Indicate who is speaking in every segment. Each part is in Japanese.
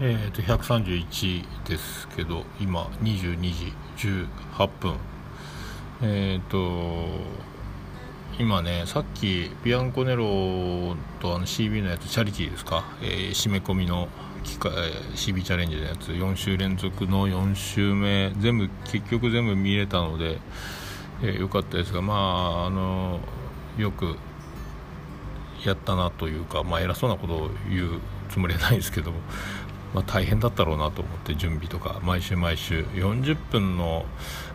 Speaker 1: えー、と131ですけど今22時18分えっ、ー、と今ねさっきビアンコネロとあの CB のやつチャリティーですか、えー、締め込みの機械 CB チャレンジのやつ。4週連続の4週目全部結局全部見れたので、えー、よかったですがまああのよくやったなというか、まあ、偉そうなことを言うつもりはないですけどまあ、大変だったろうなと思って準備とか毎週毎週40分の、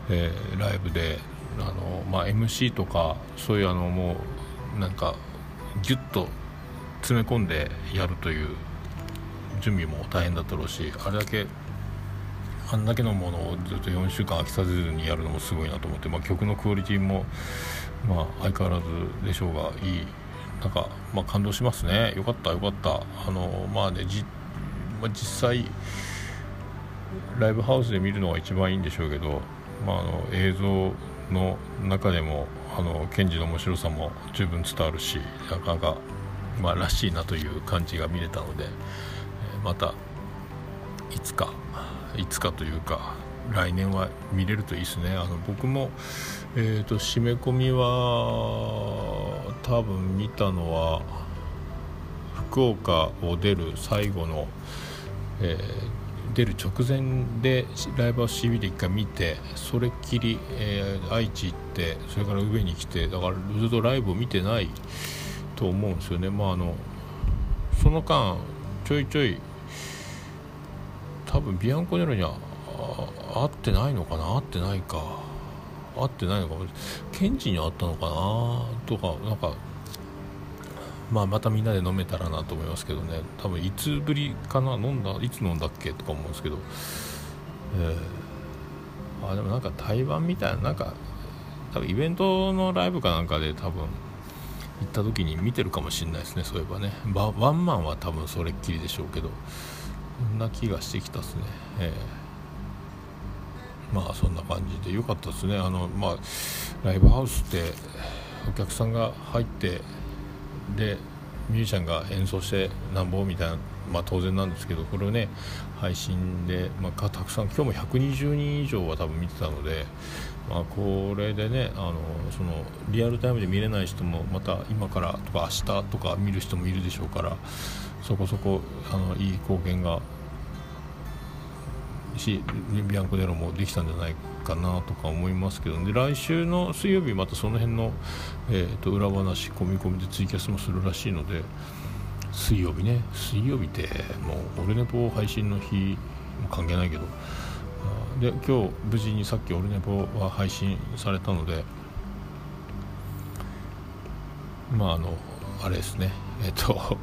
Speaker 1: えー、ライブであの、まあ、MC とかそういうあのもうなんかギュッと詰め込んでやるという準備も大変だったろうしあれだけあんだけのものをずっと4週間飽きさせずにやるのもすごいなと思って、まあ、曲のクオリティも、まあ、相変わらずでしょうがいい。なんか、まあ、感動しますね。よかったよかった。あのまあねまあ、実際ライブハウスで見るのが一番いいんでしょうけど、まあ、あの映像の中でもあのケンジの面白さも十分伝わるしなかなか、まあ、らしいなという感じが見れたのでまたいつかいつかというか来年は見れるといいですね。あの僕も、えーと、締め込みは多分見たのは福岡を出る最後のえー、出る直前でライブハウス CB で1回見てそれっきり、えー、愛知行ってそれから上に来てだからずっとライブを見てないと思うんですよね。まああのその間ちょいちょい多分ビアンコネロには会ってないのかな会ってないか会ってないのかケンジに会ったのかなとかなんかまあ、またみんなで飲めたらなと思いますけどね。多分いつぶりかな？飲んだ？いつ飲んだっけとか思うんですけど、えー、あでもなんか対バンみたいななんか多分イベントのライブかなんかで多分行った時に見てるかもしれないですねそういえばね。ワンマンは多分それっきりでしょうけど。そんな気がしてきたっすね、えー、まあそんな感じで良かったですね。あのまあライブハウスってお客さんが入ってでミュージシャンが演奏してなんぼみたいな、まあ、当然なんですけどこれをね配信で、まあ、たくさん今日も120人以上は多分見てたので、まあ、これでねあのそのリアルタイムで見れない人もまた今からとか明日とか見る人もいるでしょうからそこそこあのいい貢献がしビアンコ・デロもできたんじゃないかかなとか思いますけどで来週の水曜日またその辺の、えーと、裏話込み込みでツイキャスもするらしいので水曜日ね。水曜日ってもうオルネポ配信の日も関係ないけど。で今日無事にさっきオルネポは配信されたのでまああのあれですね。えっ、ー、と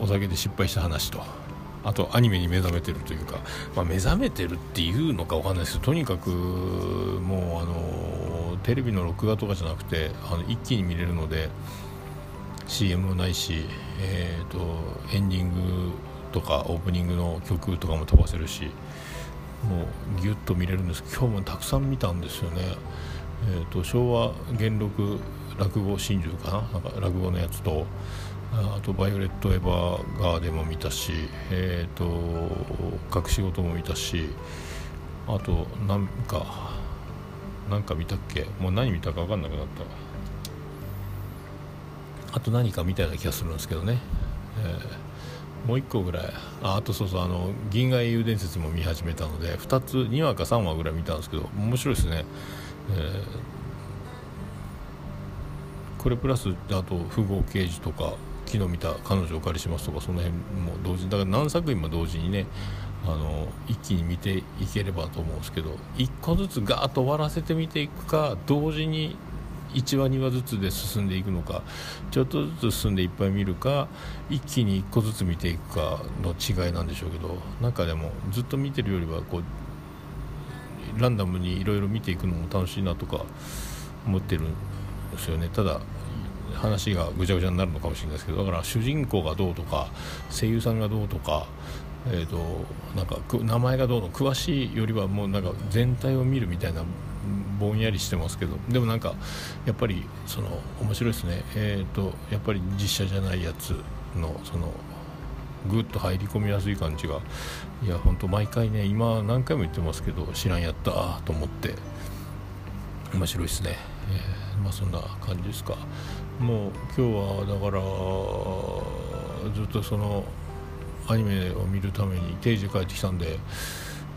Speaker 1: お酒で失敗した話と。あとアニメに目覚めてるというか、まあ、目覚めてるっていうのか分かんないですけどとにかくもうあのテレビの録画とかじゃなくてあの一気に見れるので CM もないし、えーと、エンディングとかオープニングの曲とかも飛ばせるしもうギュッと見れるんです。今日もたくさん見たんですよね、えーと、と昭和元禄落語真珠かな？なんか落語のやつとあと「バイオレット・エヴァーガーデ」も見たし、えーと、隠し事も見たしあとなんかなんか見たっけ？もう何見たか分かんなくなった。あと何かみたいな気がするんですけどね、えー、もう1個ぐらい。ああとそうそうあの「銀河英雄伝説」も見始めたので2つ2話か3話ぐらい見たんですけど面白いですね、えー、これプラスあと「富豪刑事」とか昨日見た「彼女お借りします」とかその辺も同時にだから何作品も同時にねあの一気に見ていければと思うんですけど1個ずつガーッと終わらせて見ていくか同時に1話2話ずつで進んでいくのかちょっとずつ進んでいっぱい見るか一気に1個ずつ見ていくかの違いなんでしょうけどなんかでもずっと見てるよりはこうランダムにいろいろ見ていくのも楽しいなとか思ってるんですよね。ただ話がぐちゃぐちゃになるのかもしれないですけどだから主人公がどうとか声優さんがどうとか、えーと、なんか名前がどうの詳しいよりはもうなんか全体を見るみたいなぼんやりしてますけどでもなんかやっぱりその面白いですね。えっ、ー、とやっぱり実写じゃないやつのそのぐっと入り込みやすい感じがいや本当毎回ね今何回も言ってますけど知らんやったと思って面白いですね、えー、まあそんな感じですか。もう今日はだからずっとそのアニメを見るために定時帰ってきたんで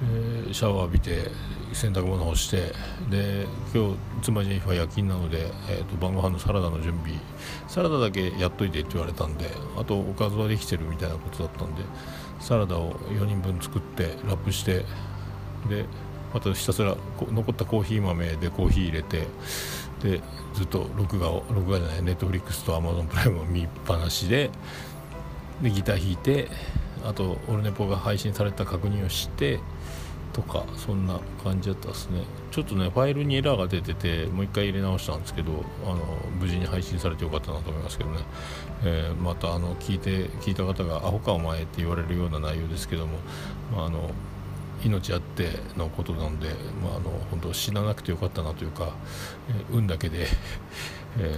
Speaker 1: えー、シャワー浴びて洗濯物干してで今日妻ジェニファー夜勤なので、えーと、晩ご飯のサラダの準備サラダだけやっといてって言われたんであとおかずはできてるみたいなことだったんでサラダを4人分作ってラップしてでまたひたすら残ったコーヒー豆でコーヒー入れてでずっと録画を録画じゃないネットフリックスとアマゾンプライムを見っぱなしででギター弾いてあとオルネポが配信された確認をしてとかそんな感じだったですね。ちょっとねファイルにエラーが出ててもう一回入れ直したんですけどあの無事に配信されてよかったなと思いますけどね、えー、またあの聞いて聞いた方がアホかお前って言われるような内容ですけども、まあ、あの命あってのことなんで、まあ、あの本当死ななくてよかったなというか、えー、運だけで、え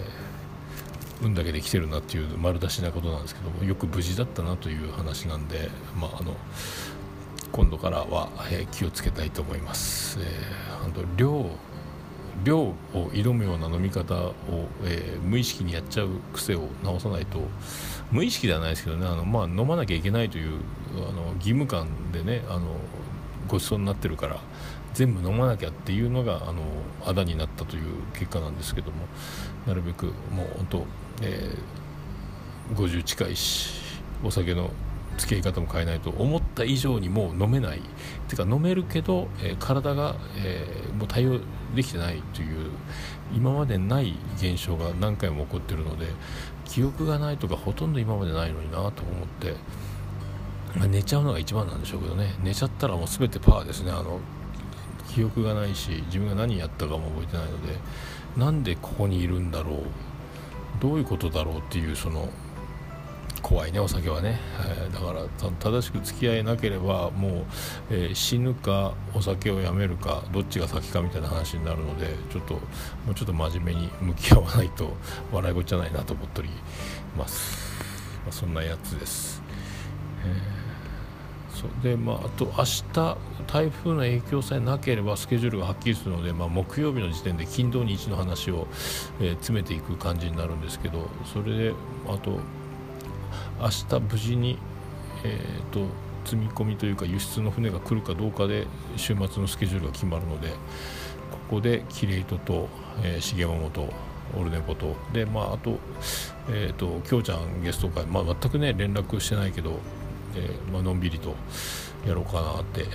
Speaker 1: ー、運だけで来てるなっていう丸出しなことなんですけどもよく無事だったなという話なんで、まあ、あの今度からは、えー、気をつけたいと思います。えー、量量を挑むような飲み方を、えー、無意識にやっちゃう癖を直さないと無意識ではないですけどねあの、まあ、飲まなきゃいけないというあの義務感でねあのごちそうになってるから全部飲まなきゃっていうのがあのあだになったという結果なんですけどもなるべくもう本当、えー、50近いしお酒の付き合い方も変えないと思った以上にもう飲めない。てか飲めるけど、えー、体が、えー、もう対応できてないという今までない現象が何回も起こってるので記憶がないとかほとんど今までないのになと思って、まあ、寝ちゃうのが一番なんでしょうけどね。寝ちゃったらもう全てパーですね。あの記憶がないし自分が何やったかも覚えてないので。なんでここにいるんだろう。どういうことだろうっていうその怖いねお酒はね、えー、だから正しく付き合えなければもう、えー、死ぬかお酒をやめるかどっちが先かみたいな話になるのでちょっともうちょっと真面目に向き合わないと笑いごっちゃないなと思っております、まあ、そんなやつです、えー、そう。でまあ、あと明日台風の影響さえなければスケジュールがはっきりするので、まあ、木曜日の時点で金土日の話を、えー、詰めていく感じになるんですけどそれであと明日無事に、えーと、積み込みというか輸出の船が来るかどうかで週末のスケジュールが決まるのでここでキレイトと、えー、重桃とオルネポとで、まあ、あと,、えーと、きょうちゃんゲスト会、まあ、全くね連絡してないけど、え、まあのんびりとやろうかなって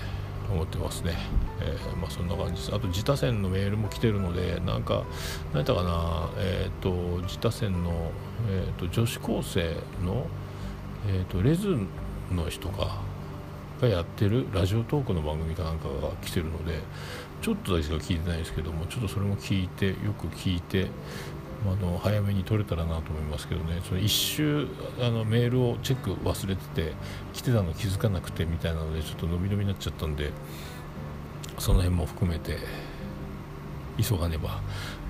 Speaker 1: 思ってますね、えー、まあ、そんな感じです。あと自他戦のメールも来てるのでなんか何やったかな。え、ー、と自他戦の、えーと、女子高生の、えーと、レズの人ががやってるラジオトークの番組かなんかが来てるのでちょっとだけしか聞いてないですけどもちょっとそれも聞いてよく聞いてあの早めに取れたらなと思いますけどねその1周あのメールをチェック忘れてて来てたの気づかなくてみたいなのでちょっと伸び伸びになっちゃったんでその辺も含めて急がねば、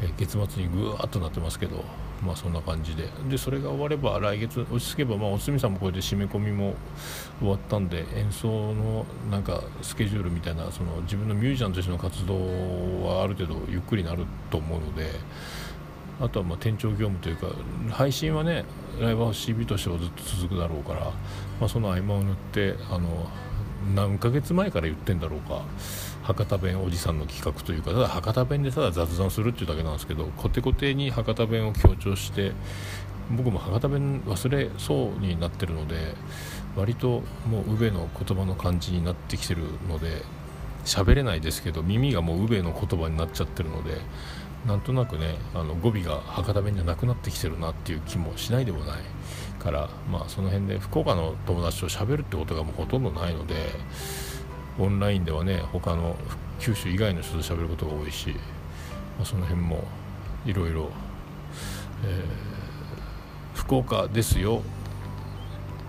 Speaker 1: え月末にぐわっとなってますけどまあそんな感じででそれが終われば来月落ち着けば、まあ、おつみさんもこれで締め込みも終わったんで演奏のなんかスケジュールみたいなその自分のミュージシャンとしての活動はある程度ゆっくりなると思うので。あとはまあ店長業務というか配信はねライブハウス CB としてはずっと続くだろうから、まあ、その合間を縫ってあの何ヶ月前から言ってんだろうか博多弁おじさんの企画というかただ博多弁でただ雑談するっていうだけなんですけどコテコテに博多弁を強調して僕も博多弁忘れそうになってるので割ともう宇部の言葉の感じになってきてるので喋れないですけど耳がもう宇部の言葉になっちゃってるのでなんとなくねあの語尾が博多弁じゃなくなってきてるなっていう気もしないでもないからまあその辺で福岡の友達と喋るってことがもうほとんどないのでオンラインではね他の九州以外の人と喋ることが多いし、まあ、その辺もいろいろ福岡ですよ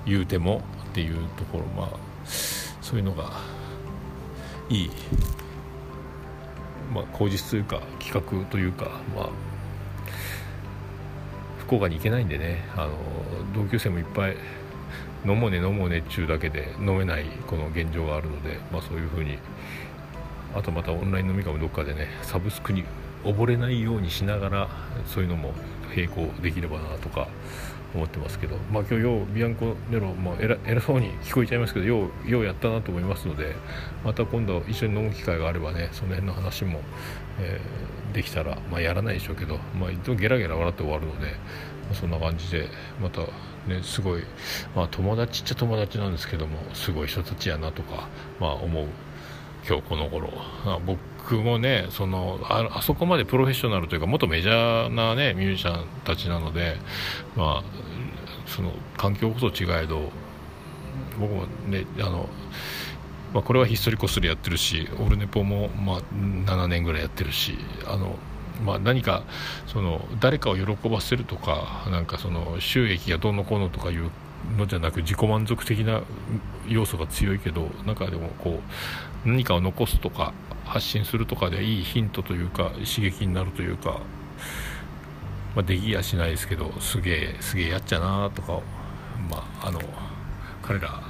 Speaker 1: 言うてもっていうところまあそういうのがいいまあ、口実というか企画というか、まあ、福岡に行けないんでねあの同級生もいっぱい飲もうね飲もうねっちゅうだけで飲めないこの現状があるので、まあ、そういう風にあとまたオンライン飲み会もどっかでねサブスクに溺れないようにしながらそういうのも並行できればなとか思ってますけど、まあ、今日ようビアンコネロも偉偉そうに聞こえちゃいますけどようようやったなと思いますのでまた今度一緒に飲む機会があればねその辺の話も、えー、できたら、まあ、やらないでしょうけど、まあ、いつもゲラゲラ笑って終わるので、まあ、そんな感じでまたねすごい、まあ、友達っちゃ友達なんですけどもすごい人たちやなとか、まあ、思う今日この頃。あ、僕僕もねそのああそこまでプロフェッショナルというか元メジャーな、ね、ミュージシャンたちなので、まあ、その環境こそ違えど僕もねあの、まあ、これはひっそりこっそりやってるしオルネポも、まあ、7年ぐらいやってるしあのまあ、何かその誰かを喜ばせるとかなんかその収益がどうのこうのとかいうのじゃなく自己満足的な要素が強いけどなんかでもこう何かを残すとか発信するとかでいいヒントというか刺激になるというか、まあ、できやしないですけどすげえすげえやっちゃなとか、まあ、あの彼ら、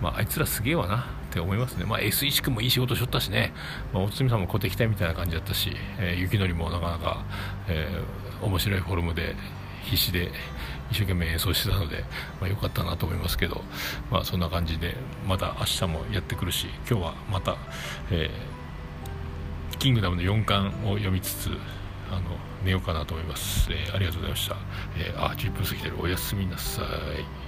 Speaker 1: まあ、あいつらすげえわなって思いますね、まあ、S 石君もいい仕事しとったしね、まあ、おつみさんも小敵隊みたいな感じだったし、えー、雪のりもなかなか、えー、面白いフォルムで必死で一生懸命演奏してたので、まあ、よかったなと思いますけど、まあ、そんな感じでまた明日もやってくるし今日はまた、えー、キングダムの4巻を読みつつあの寝ようかなと思います、えー、ありがとうございました、えー、あ10分過ぎてるおやすみなさい。